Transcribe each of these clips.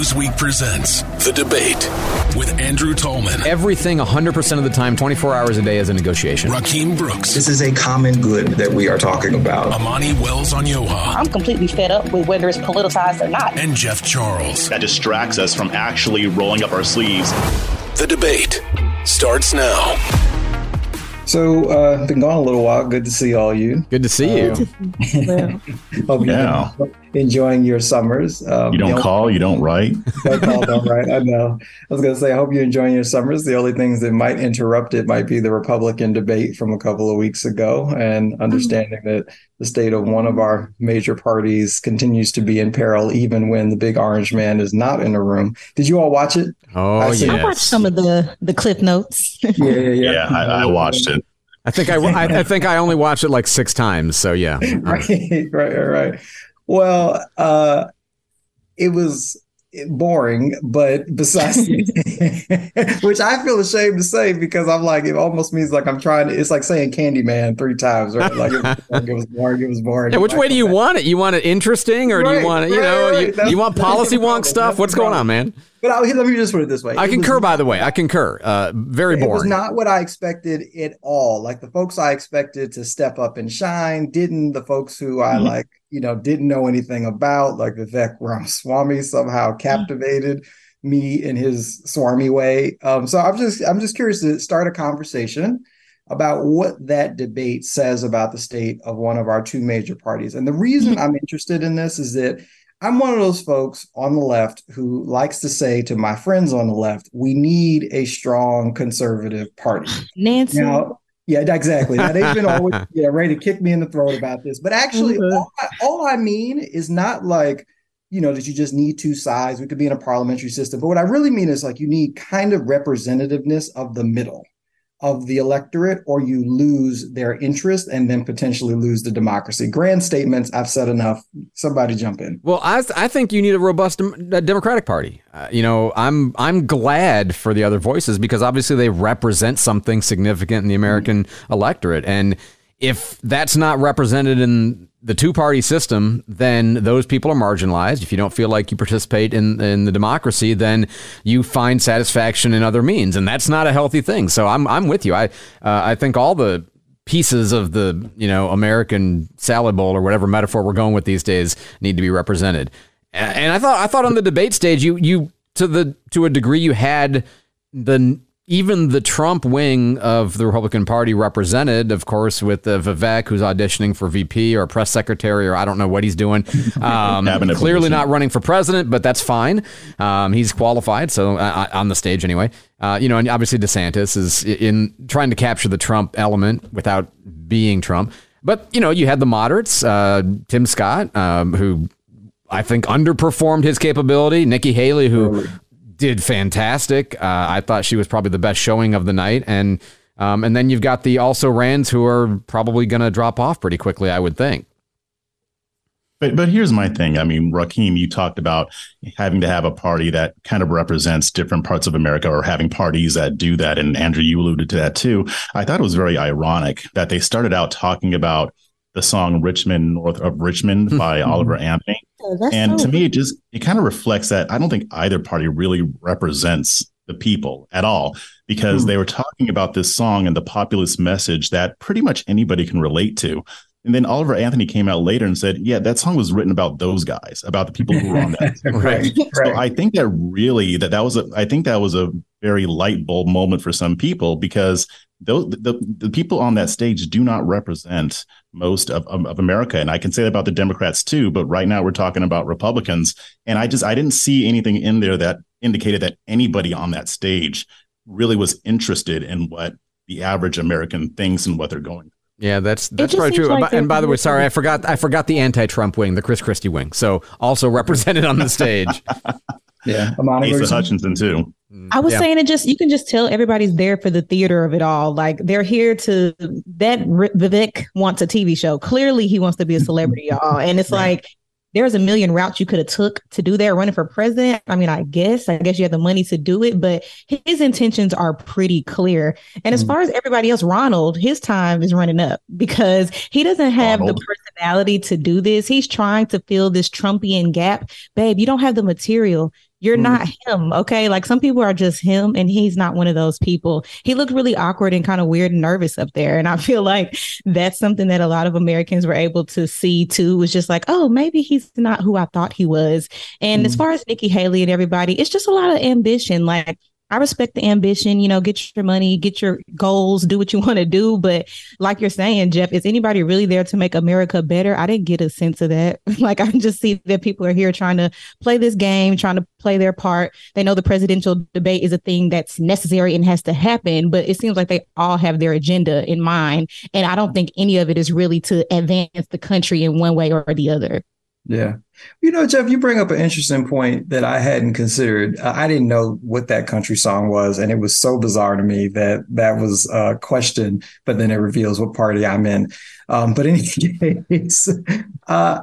Newsweek presents The Debate with Andrew Tallman, Everything 100% of the time, 24 hours a day is a negotiation. Rakim Brooks, This is a common good that we are talking about. Amani Wells Onyioha, I'm completely fed up with whether it's politicized or not. and Jeff Charles. that distracts us from actually rolling up our sleeves. The Debate starts now. So, uh, been gone a little while. Good to see all you. Good to see you. Hope Yeah. You're enjoying your summers. Um, You don't the call, you don't write. only- don't call, don't write. I know. I was going to say, I hope you're enjoying your summers. The only things that might interrupt it might be the Republican debate from a couple of weeks ago and understanding that the state of one of our major parties continues to be in peril, even when the big orange man is not in the room. Did you all watch it? Oh, I see. yeah. I watched some of the the clip notes. Yeah, yeah, yeah. Yeah, I, I watched it. I think I, I, I think I only watched it like six times. So yeah. right, right, right, right. Well, uh, it was boring, but besides, which I feel ashamed to say because I'm like, it almost means like I'm trying to. It's like saying Candyman three times, right? Like it was boring, it was boring, it was boring. Yeah, which way do you want it? You want it interesting, or do you want it? You right, know, right. you, you want policy wonk problem. stuff? That's What's going on, man? But I, let me just put it this way: I It was concur. By the way, I concur. Uh, very boring. It was not what I expected at all. Like the folks I expected to step up and shine didn't. The folks who I Mm-hmm. Mhm. like, you know, didn't know anything about, like Vivek Ramaswamy, Mm-hmm. somehow captivated me in his swarmy way. Um, so I'm just, I'm just curious to start a conversation about what that debate says about the state of one of our two major parties. And the reason Mm-hmm. I'm interested in this is that I'm one of those folks on the left who likes to say to my friends on the left, we need a strong conservative party. Nancy. Now, yeah, exactly. Now they've been always yeah, ready to kick me in the throat about this. But actually, Mhm. all, I, all I mean is not like, you know, that you just need two sides. We could be in a parliamentary system. But what I really mean is like you need kind of representativeness of the middle of the electorate, or you lose their interest and then potentially lose the democracy. Grand statements. I've said enough. Somebody jump in. Well, I, I think you need a robust uh, Democratic Party. Uh, you know, I'm I'm glad for the other voices because obviously they represent something significant in the American electorate, and if that's not represented in the two party system, then those people are marginalized. If you don't feel like you participate in in the democracy, then you find satisfaction in other means, and that's not a healthy thing. So I'm I'm with you. I uh, I think all the pieces of the you know American salad bowl or whatever metaphor we're going with these days need to be represented. And I thought I thought on the debate stage you you to the to a degree you had the even the Trump wing of the Republican Party represented, of course, with the Vivek who's auditioning for VP or press secretary or I don't know what he's doing. Um, clearly position. not running for president, but that's fine. Um, he's qualified, so uh, on the stage anyway. Uh, you know, and obviously DeSantis is in trying to capture the Trump element without being Trump. But you know, you had the moderates, uh, Tim Scott, um, who I think underperformed his capability. Nikki Haley, who did fantastic. Uh, I thought she was probably the best showing of the night, and um, and then you've got the also Rands who are probably going to drop off pretty quickly, I would think. But but here's my thing. I mean, Raheem, you talked about having to have a party that kind of represents different parts of America or having parties that do that. And Andrew, you alluded to that too. I thought it was very ironic that they started out talking about the song Rich Men North of Richmond by Oliver Anthony. Oh, that's and so- to me it just it kind of reflects that i don't think either party really represents the people at all because Hmm. they were talking about this song and the populist message that pretty much anybody can relate to and then oliver anthony came out later and said yeah that song was written about those guys about the people who were on that right, so. I think that really that that was a I think that was a very light bulb moment for some people because those the, the people on that stage do not represent most of, of, of America. And I can say that about the Democrats too, but right now we're talking about Republicans. And I just I didn't see anything in there that indicated that anybody on that stage really was interested in what the average American thinks and what they're going Yeah, that's that's probably true. like and by the way, sorry, I forgot I forgot the anti-Trump wing, the Chris Christie wing. So also represented on the stage. yeah. Amani, what Asa you? Hutchinson too. I was Yeah. saying it just you can just tell everybody's there for the theater of it all. Like they're here to that R- Vivek wants a TV show. Clearly he wants to be a celebrity, y'all. And it's Right. like there's a million routes you could have took to do that running for president. I mean, I guess I guess you have the money to do it, but his intentions are pretty clear. And as Mhm. far as everybody else, Ronald, his time is running up because he doesn't have Ronald. the personality to do this. He's trying to fill this Trumpian gap. Babe, you don't have the material You're mm. not him, okay? Like some people are just him, and he's not one of those people. He looked really awkward and kind of weird and nervous up there. And I feel like that's something that a lot of Americans were able to see too, was just like, oh, maybe he's not who I thought he was. And mm. as far as Nikki Haley and everybody, it's just a lot of ambition. Like I respect the ambition, you know, get your money, get your goals, do what you want to do. But like you're saying, Jeff, is anybody really there to make America better? I didn't get a sense of that. like I just see that people are here trying to play this game, trying to play their part. They know the presidential debate is a thing that's necessary and has to happen, but it seems like they all have their agenda in mind. And I don't think any of it is really to advance the country in one way or the other. Yeah. You know, Jeff, you bring up an interesting point that I hadn't considered. Uh, I didn't know what that country song was, and it was so bizarre to me that that was a question, but then it reveals what party I'm in. Um, but in any case, uh,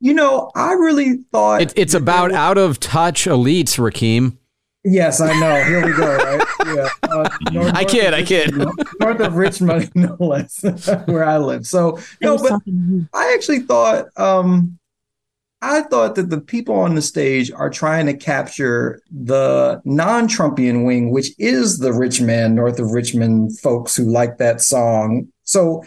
you know, I really thought it, it's about out of touch elites, Rakim. Yes, I know. Here we go. Right? Yeah. Uh, north, I kid. I kid. North of Richmond, no less, where I live. So no, but I actually thought um, I thought that the people on the stage are trying to capture the non Trumpian wing, which is the rich man north of Richmond folks who like that song. So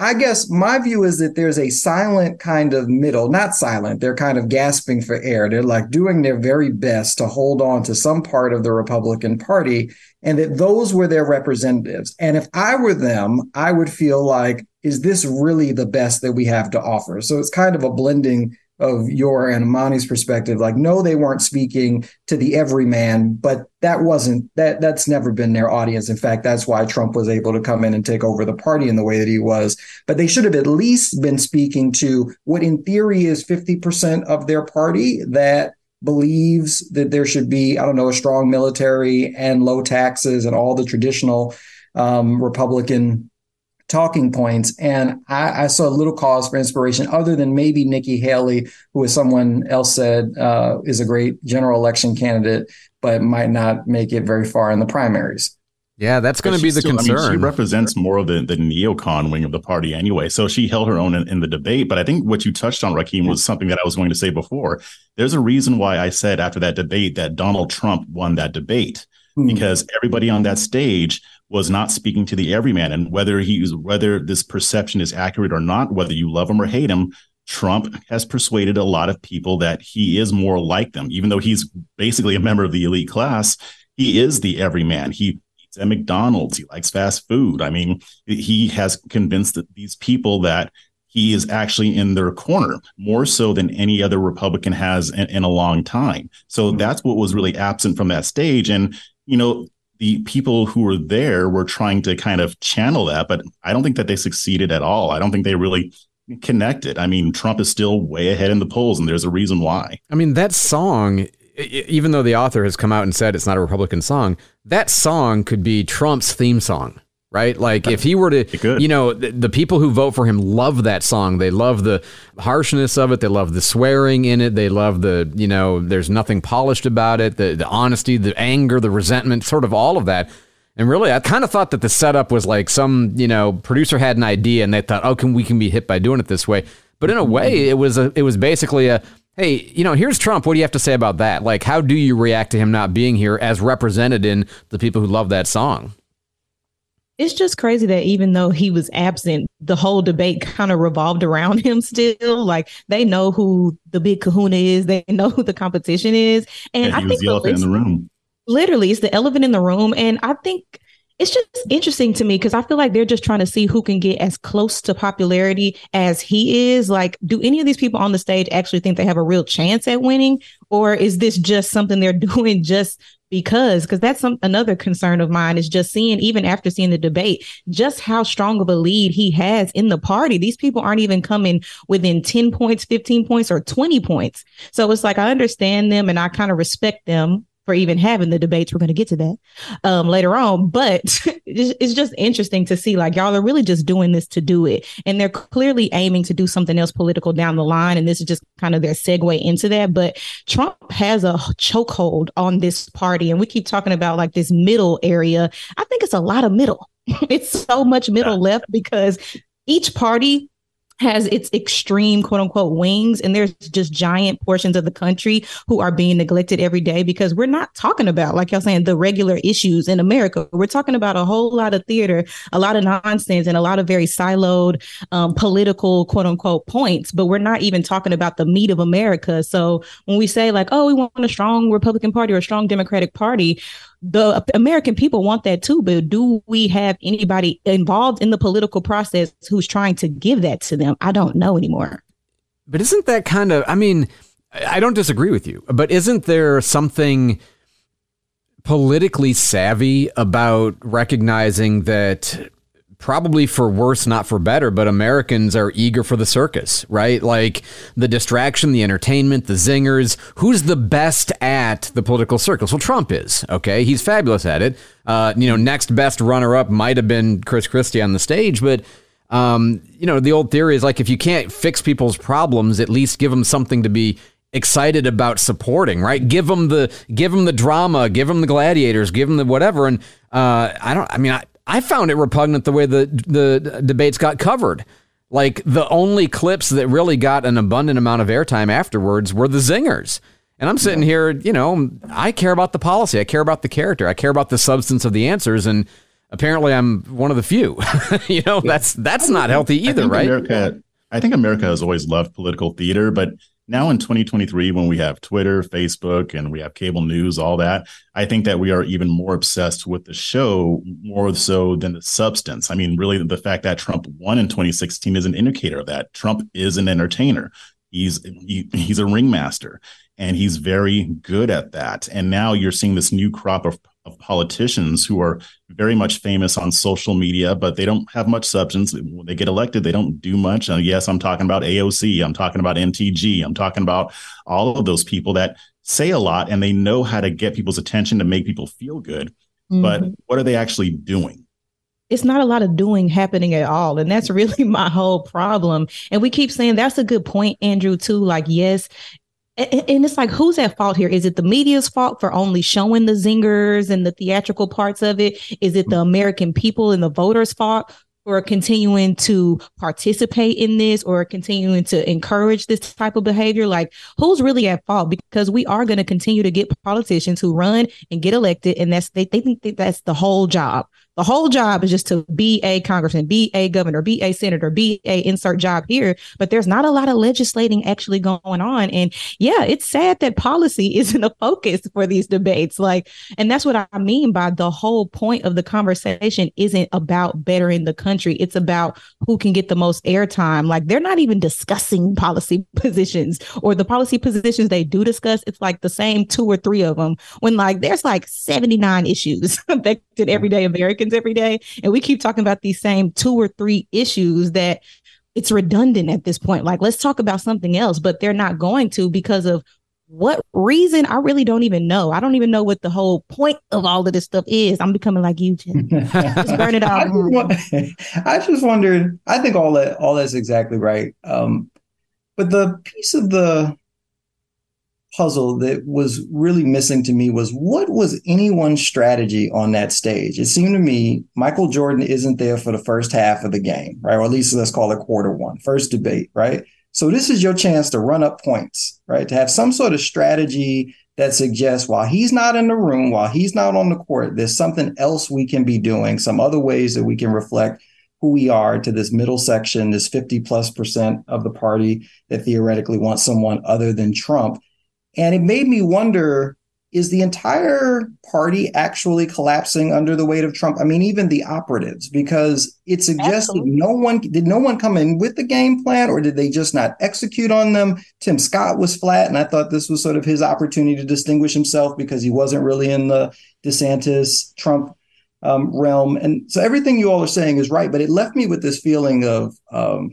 I guess my view is that there's a silent kind of middle, not silent, they're kind of gasping for air. They're like doing their very best to hold on to some part of the Republican Party, and that those were their representatives. And if I were them, I would feel like, is this really the best that we have to offer? So it's kind of a blending of your and Amani's perspective, like no, they weren't speaking to the everyman, but that wasn't that that's never been their audience. In fact, that's why Trump was able to come in and take over the party in the way that he was. But they should have at least been speaking to what in theory is 50% of their party that believes that there should be, I don't know, a strong military and low taxes and all the traditional um, Republican talking points. And I, I, saw a little cause for inspiration, other than maybe Nikki Haley, who, as someone else said, uh, is a great general election candidate, but might not make it very far in the primaries. Yeah, that's going to be the still, concern. I mean, she represents more of the, the neocon wing of the party anyway. So she held her own in, in, the debate. But I think what you touched on, Rakim, was something that I was going to say before. There's a reason why I said after that debate that Donald Trump won that debate, hmm. because everybody on that stage was not speaking to the everyman. And whether he's whether this perception is accurate or not, whether you love him or hate him, Trump has persuaded a lot of people that he is more like them. Even though he's basically a member of the elite class, he is the everyman. He eats at McDonald's. He likes fast food. I mean, he has convinced these people that he is actually in their corner more so than any other Republican has in, in a long time. So mm-hmm. that's what was really absent from that stage. And, you know, the people who were there were trying to kind of channel that, but I don't think that they succeeded at all. I don't think they really connected. I mean, Trump is still way ahead in the polls, and there's a reason why. I mean, that song, even though the author has come out and said it's not a Republican song, that song could be Trump's theme song right? Like if he were to, you know, the, the, people who vote for him love that song. They love the harshness of it. They love the swearing in it. They love the, you know, there's nothing polished about it. The, the honesty, the anger, the resentment, sort of all of that. And really, I kind of thought that the setup was like some, you know, producer had an idea and they thought, oh, can we can be hit by doing it this way? But in a way, it was a, it was basically a, hey, you know, here's Trump. What do you have to say about that? Like, how do you react to him not being here as represented in the people who love that song? It's just crazy that even though he was absent, the whole debate kind of revolved around him still. Like they know who the big kahuna is, they know who the competition is. And yeah, I think the elephant in the room. Literally, it's the elephant in the room. And I think it's just interesting to me because I feel like they're just trying to see who can get as close to popularity as he is. Like, do any of these people on the stage actually think they have a real chance at winning? Or is this just something they're doing just because because that's some another concern of mine is just seeing even after seeing the debate just how strong of a lead he has in the party these people aren't even coming within 10 points 15 points or 20 points so it's like i understand them and i kind of respect them for even having the debates. We're going to get to that um, later on, but it's just interesting to see like y'all are really just doing this to do it, and they're clearly aiming to do something else political down the line, and this is just kind of their segue into that. But Trump has a chokehold on this party, and we keep talking about like this middle area. I think it's a lot of middle. it's so much middle left because each party has its extreme quote unquote wings and there's just giant portions of the country who are being neglected every day because we're not talking about like y'all saying the regular issues in america. We're talking about a whole lot of theater a lot of nonsense and a lot of very siloed um, political quote unquote points but we're not even talking about the meat of america. So when we say like oh we want a strong republican party or a strong democratic party the American people want that too, but do we have anybody involved in the political process who's trying to give that to them? I don't know anymore. But isn't that kind of, I mean, I don't disagree with you, but isn't there something politically savvy about recognizing that probably for worse, not for better, but Americans are eager for the circus, right? Like the distraction, the entertainment, the zingers. Who's the best at the political circus? Well, Trump is, okay? He's fabulous at it. Uh, you know, next best runner up might have been Chris Christie on the stage, but. Um, you know, the old theory is like if you can't fix people's problems, at least give them something to be excited about supporting, right? Give them the give them the drama, give them the gladiators, give them the whatever. And uh, I don't. I mean, I, I found it repugnant the way the the debates got covered. Like the only clips that really got an abundant amount of airtime afterwards were the zingers. And I'm sitting here, you know, I care about the policy, I care about the character, I care about the substance of the answers, and apparently I'm one of the few. you know, that's that's not healthy either, right? America, I think America has always loved political theater, but now in 2023 when we have twitter facebook and we have cable news all that i think that we are even more obsessed with the show more so than the substance. I mean really the fact that trump won in 2016 is an indicator of that. Trump is an entertainer. He's he, he's a ringmaster and he's very good at that. And now you're seeing this new crop of of politicians who are very much famous on social media, but they don't have much substance. When they get elected, they don't do much. And yes, I'm talking about AOC, I'm talking about MTG, I'm talking about all of those people that say a lot and they know how to get people's attention to make people feel good. Mm-hmm. But what are they actually doing? It's not a lot of doing happening at all. And that's really my whole problem. And we keep saying that's a good point, Andrew, too. Like, yes, and it's like who's at fault here? Is it the media's fault for only showing the zingers and the theatrical parts of it? Is it the mm-hmm. american people and the voters fault for continuing to participate in this or continuing to encourage this type of behavior? Like who's really at fault? Because we are going to continue to get politicians who run and get elected and that's they, they think that that's the whole job the whole job is just to be a congressman, be a governor, be a senator, be a insert job here. But there's not a lot of legislating actually going on. And yeah, it's sad that policy isn't a focus for these debates. Like, and that's what I mean by the whole point of the conversation isn't about bettering the country. It's about who can get the most airtime. Like they're not even discussing policy positions or the policy positions they do discuss. It's like the same two or three of them when like there's like 79 issues affected everyday Americans Americans every day. And we keep talking about these same two or three issues that it's redundant at this point. Like, let's talk about something else, but they're not going to because of what reason? I really don't even know. I don't even know what the whole point of all of this stuff is. I'm becoming like you. Just burn it out. I just wondered. I think all that all that's exactly right. Um, but the piece of the puzzle that was really missing to me was what was anyone's strategy on that stage? It seemed to me Michael Jordan isn't there for the first half of the game, right? Or at least let's call it quarter one, first debate, right? So this is your chance to run up points, right? To have some sort of strategy that suggests while he's not in the room, while he's not on the court, there's something else we can be doing, some other ways that we can reflect who we are to this middle section, this 50 plus percent of the party that theoretically wants someone other than Trump. And it made me wonder is the entire party actually collapsing under the weight of Trump? I mean, even the operatives, because it suggests that no one did no one come in with the game plan, or did they just not execute on them? Tim Scott was flat, and I thought this was sort of his opportunity to distinguish himself because he wasn't really in the DeSantis Trump um, realm. And so everything you all are saying is right, but it left me with this feeling of um,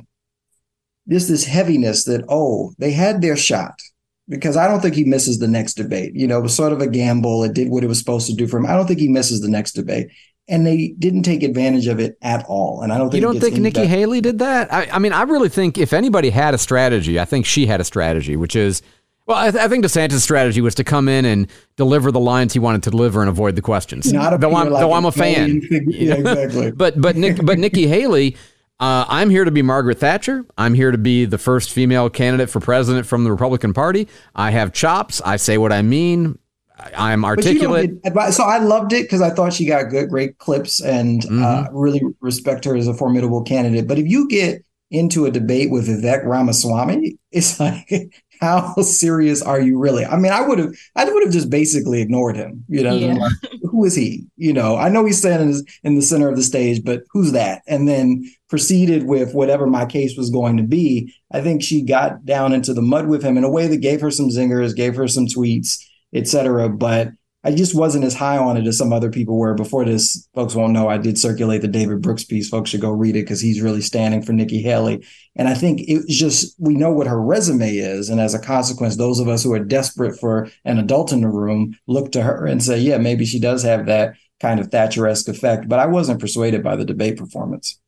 this this heaviness that oh, they had their shot because I don't think he misses the next debate. You know, it was sort of a gamble. It did what it was supposed to do for him. I don't think he misses the next debate. And they didn't take advantage of it at all. And I don't think you don't think Nikki Haley did that. I, I, mean, I really think if anybody had a strategy, I think she had a strategy, which is, well, I, th- I think DeSantis' strategy was to come in and deliver the lines he wanted to deliver and avoid the questions. Not though I'm, like though I'm a fan. yeah, exactly. but but Nick, but Nikki Haley Uh, I'm here to be Margaret Thatcher. I'm here to be the first female candidate for president from the Republican Party. I have chops. I say what I mean. I- I'm articulate. Get, so I loved it because I thought she got good, great clips, and Mm-hmm. uh, really respect her as a formidable candidate. But if you get into a debate with Vivek Ramaswamy, it's like, how serious are you really? I mean, I would have, I would have just basically ignored him. You know, Yeah. like, who is he? You know, I know he's standing in- in the center of the stage, but who's that? And then proceeded with whatever my case was going to be. I think she got down into the mud with him in a way that gave her some zingers, gave her some tweets etc. But I just wasn't as high on it as some other people were. Before this, folks won't know I did circulate the David Brooks piece. Folks should go read it because he's really standing for Nikki Haley. And I think it's just we know what her resume is, and as a consequence, those of us who are desperate for an adult in the room look to her and say, yeah, maybe she does have that kind of Thatcher-esque effect. But I wasn't persuaded by the debate performance.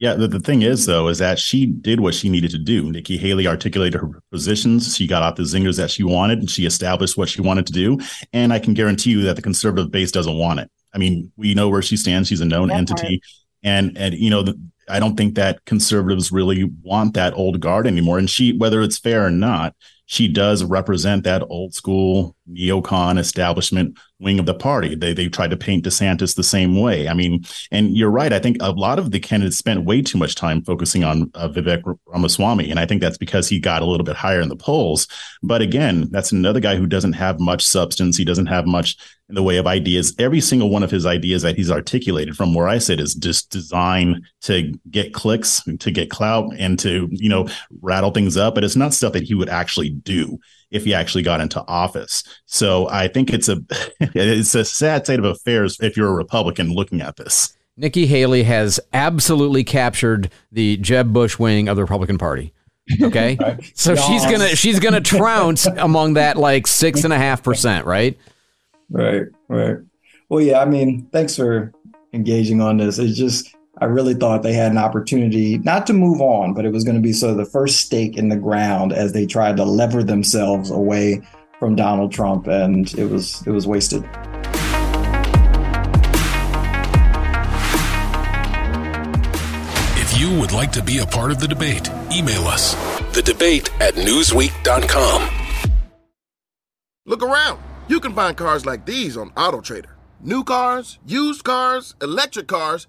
Yeah, the, the thing is, though, is that she did what she needed to do. Nikki Haley articulated her positions. She got out the zingers that she wanted, and she established what she wanted to do. And I can guarantee you that the conservative base doesn't want it. I mean, we know where she stands. She's a known That entity. And, and, you know, the, I don't think that conservatives really want that old guard anymore. And she, whether it's fair or not, she does represent that old school neocon establishment wing of the party. They they tried to paint DeSantis the same way. I mean, and you're right. I think a lot of the candidates spent way too much time focusing on uh, Vivek Ramaswamy, and I think that's because he got a little bit higher in the polls. But again, that's another guy who doesn't have much substance. He doesn't have much in the way of ideas. Every single one of his ideas that he's articulated, from where I sit, is just designed to get clicks, to get clout, and to you know rattle things up. But it's not stuff that he would actually do if he actually got into office. So I think it's a it's a sad state of affairs if you're a Republican looking at this. Nikki Haley has absolutely captured the Jeb Bush wing of the Republican Party. Okay, so she's gonna she's gonna trounce among that like six and a half percent, right? Right, right. Well, yeah, I mean, thanks for engaging on this. It's just, I really thought they had an opportunity not to move on, but it was going to be sort of the first stake in the ground as they tried to lever themselves away from Donald Trump, and it was it was wasted. If you would like to be a part of the debate, email us. The debate at Newsweek.com. Look around. You can find cars like these on AutoTrader. New cars, used cars, electric cars,